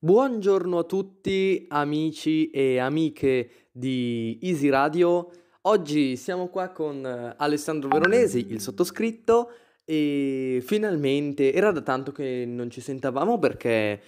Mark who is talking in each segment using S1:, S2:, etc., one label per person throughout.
S1: Buongiorno a tutti amici e amiche di Easy Radio. Oggi siamo qua con eh, Alessandro Veronesi, il sottoscritto, e finalmente era da tanto che non ci sentavamo perché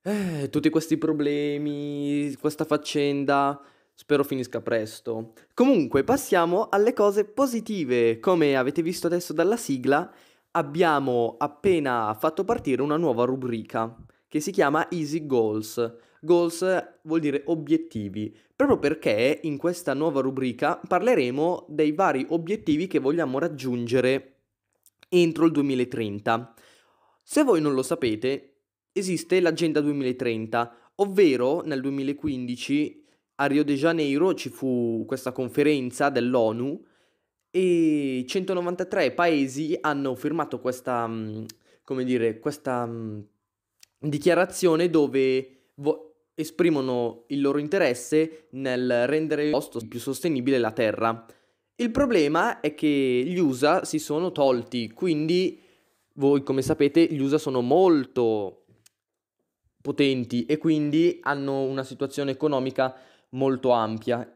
S1: eh, tutti questi problemi, questa faccenda, spero finisca presto. Comunque, passiamo alle cose positive. Come avete visto adesso dalla sigla, abbiamo appena fatto partire una nuova rubrica che si chiama Easy Goals. Goals vuol dire obiettivi, proprio perché in questa nuova rubrica parleremo dei vari obiettivi che vogliamo raggiungere entro il 2030. Se voi non lo sapete, esiste l'Agenda 2030, ovvero nel 2015 a Rio de Janeiro ci fu questa conferenza dell'ONU e 193 paesi hanno firmato questa, mm, come dire, questa mm, dichiarazione dove vo- esprimono il loro interesse nel rendere il posto più sostenibile la Terra. Il problema è che gli USA si sono tolti, quindi voi come sapete gli USA sono molto potenti e quindi hanno una situazione economica molto ampia.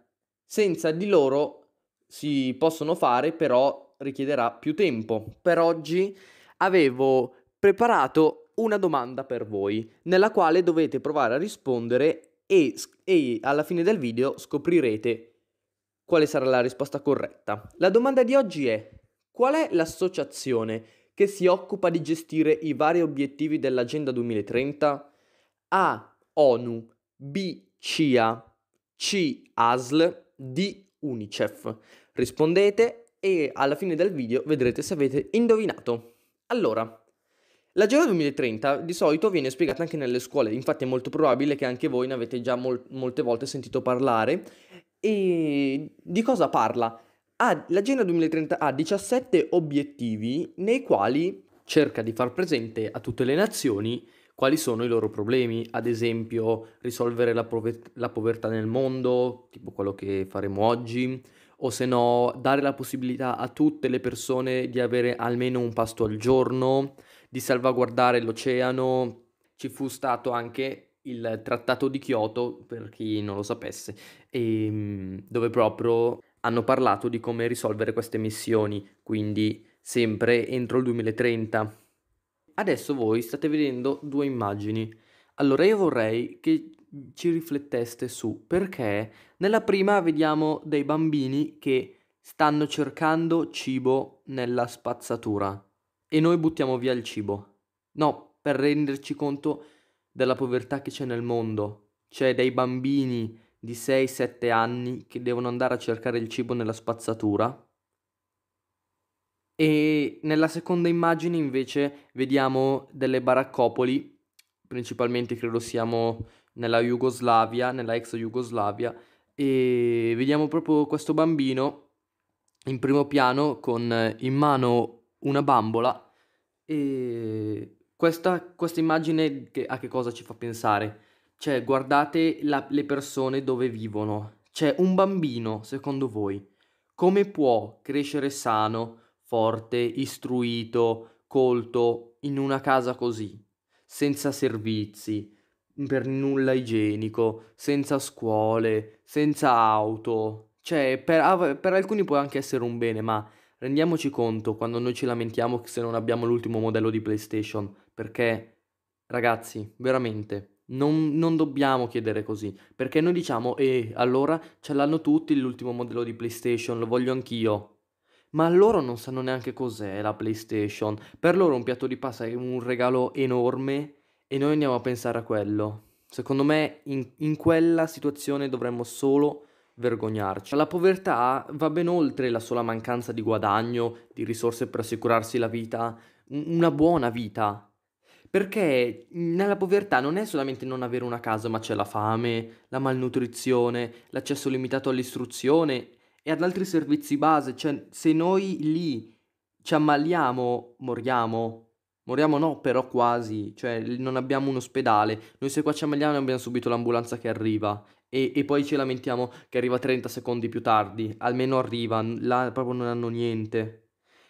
S1: Senza di loro si possono fare, però richiederà più tempo. Per oggi avevo preparato una domanda per voi, nella quale dovete provare a rispondere e, e alla fine del video scoprirete quale sarà la risposta corretta. La domanda di oggi è: qual è l'associazione che si occupa di gestire i vari obiettivi dell'Agenda 2030? A. ONU, B. CIA, C. ASL, D. UNICEF. Rispondete e alla fine del video vedrete se avete indovinato. Allora, L'Agenda 2030 di solito viene spiegata anche nelle scuole, infatti è molto probabile che anche voi ne avete già mol- molte volte sentito parlare. E di cosa parla? Ah, L'Agenda 2030 ha 17 obiettivi nei quali cerca di far presente a tutte le nazioni quali sono i loro problemi, ad esempio risolvere la, pover- la povertà nel mondo, tipo quello che faremo oggi, o se no dare la possibilità a tutte le persone di avere almeno un pasto al giorno, di salvaguardare l'oceano. Ci fu stato anche il Trattato di Kyoto, per chi non lo sapesse, e, ehm, dove proprio hanno parlato di come risolvere queste missioni, quindi sempre entro il 2030. Adesso voi state vedendo due immagini. Allora io vorrei che ci rifletteste su perché nella prima vediamo dei bambini che stanno cercando cibo nella spazzatura e noi buttiamo via il cibo. No, per renderci conto della povertà che c'è nel mondo. C'è dei bambini di 6-7 anni che devono andare a cercare il cibo nella spazzatura. E nella seconda immagine invece vediamo delle baraccopoli, principalmente credo siamo nella Jugoslavia, nella ex Jugoslavia, e vediamo proprio questo bambino in primo piano con in mano una bambola e questa, questa immagine che, a che cosa ci fa pensare? Cioè, guardate la, le persone dove vivono. C'è un bambino, secondo voi, come può crescere sano, forte, istruito, colto in una casa così, senza servizi, per nulla igienico, senza scuole, senza auto? Cioè, per, per alcuni può anche essere un bene, ma Rendiamoci conto quando noi ci lamentiamo se non abbiamo l'ultimo modello di PlayStation, perché ragazzi, veramente, non, non dobbiamo chiedere così, perché noi diciamo, eh, allora ce l'hanno tutti l'ultimo modello di PlayStation, lo voglio anch'io. Ma loro non sanno neanche cos'è la PlayStation. Per loro un piatto di pasta è un regalo enorme e noi andiamo a pensare a quello. Secondo me in, in quella situazione dovremmo solo vergognarci. La povertà va ben oltre la sola mancanza di guadagno, di risorse per assicurarsi la vita, una buona vita. Perché nella povertà non è solamente non avere una casa, ma c'è la fame, la malnutrizione, l'accesso limitato all'istruzione e ad altri servizi base. Cioè, se noi lì ci ammaliamo, moriamo. Moriamo no, però quasi, cioè non abbiamo un ospedale. Noi se qua ci ammaliamo abbiamo subito l'ambulanza che arriva e, e, poi ci lamentiamo che arriva 30 secondi più tardi, almeno arriva, là proprio non hanno niente.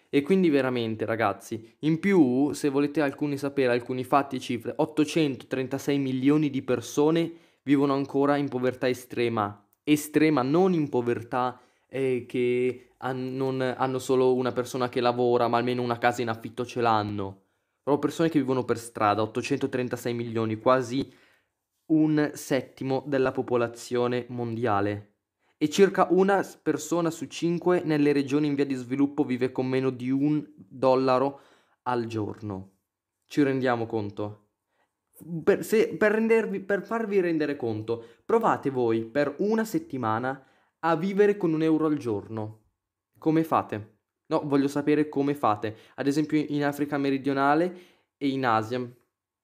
S1: E quindi veramente ragazzi, in più se volete alcuni sapere alcuni fatti e cifre, 836 milioni di persone vivono ancora in povertà estrema, estrema, non in povertà eh, che han- non hanno solo una persona che lavora, ma almeno una casa in affitto ce l'hanno. Proprio persone che vivono per strada, 836 milioni, quasi un settimo della popolazione mondiale e circa una persona su cinque nelle regioni in via di sviluppo vive con meno di un dollaro al giorno. Ci rendiamo conto? Per, se, per, rendervi, per farvi rendere conto, provate voi per una settimana a vivere con un euro al giorno. Come fate? No, voglio sapere come fate. Ad esempio in Africa meridionale e in Asia.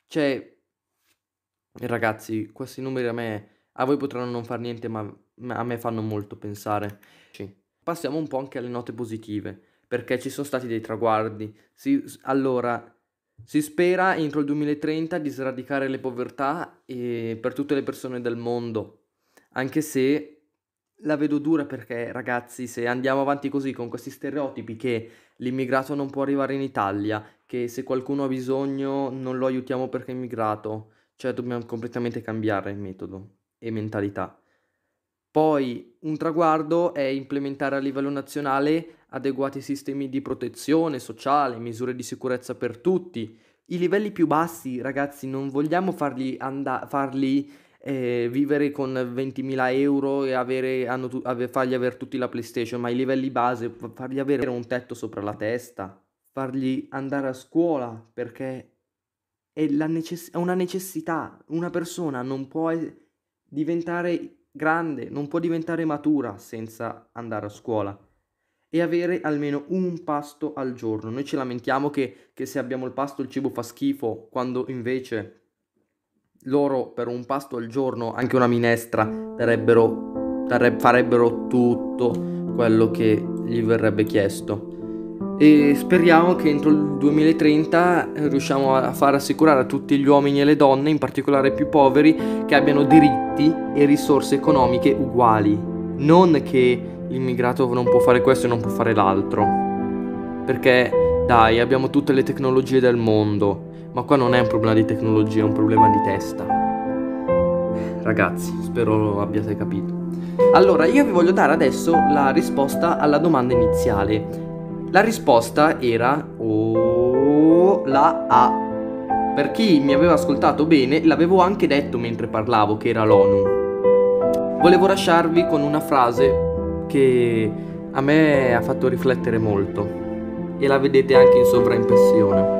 S1: Cioè, ragazzi, questi numeri a me, a voi potranno non far niente, ma a me fanno molto pensare. Sì. Passiamo un po' anche alle note positive, perché ci sono stati dei traguardi. Si, allora, si spera entro il 2030 di sradicare le povertà per tutte le persone del mondo, anche se la vedo dura perché, ragazzi, se andiamo avanti così con questi stereotipi che l'immigrato non può arrivare in Italia, che se qualcuno ha bisogno non lo aiutiamo perché è immigrato, cioè dobbiamo completamente cambiare metodo e mentalità. Poi un traguardo è implementare a livello nazionale adeguati sistemi di protezione sociale, misure di sicurezza per tutti. I livelli più bassi, ragazzi, non vogliamo farli, and- farli eh, vivere con 20.000 euro e avere, tu- ave- fargli avere tutti la PlayStation, ma i livelli base, fargli avere un tetto sopra la testa, fargli andare a scuola perché è, necess- è una necessità. Una persona non può diventare grande, non può diventare matura senza andare a scuola e avere almeno un pasto al giorno. Noi ci lamentiamo che, che se abbiamo il pasto il cibo fa schifo, quando invece loro per un pasto al giorno, anche una minestra, darebbero, dareb- farebbero tutto quello che gli verrebbe chiesto e speriamo che entro il 2030 riusciamo a far assicurare a tutti gli uomini e le donne, in particolare i più poveri, che abbiano diritti e risorse economiche uguali. Non che l'immigrato non può fare questo e non può fare l'altro. Perché dai, abbiamo tutte le tecnologie del mondo, ma qua non è un problema di tecnologia, è un problema di testa. Ragazzi, spero abbiate capito. Allora, io vi voglio dare adesso la risposta alla domanda iniziale la risposta era oh, la A. Per chi mi aveva ascoltato bene, l'avevo anche detto mentre parlavo che era l'ONU. Volevo lasciarvi con una frase che a me ha fatto riflettere molto e la vedete anche in sovraimpressione.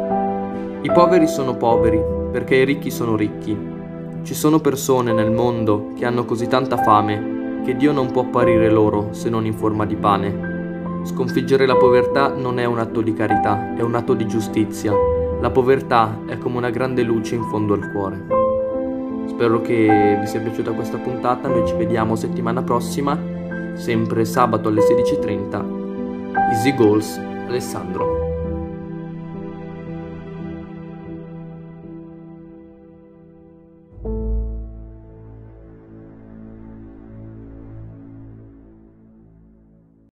S1: I poveri sono poveri perché i ricchi sono ricchi. Ci sono persone nel mondo che hanno così tanta fame che Dio non può apparire loro se non in forma di pane. Sconfiggere la povertà non è un atto di carità, è un atto di giustizia. La povertà è come una grande luce in fondo al cuore. Spero che vi sia piaciuta questa puntata, noi ci vediamo settimana prossima, sempre sabato alle 16.30. Easy Goals, Alessandro.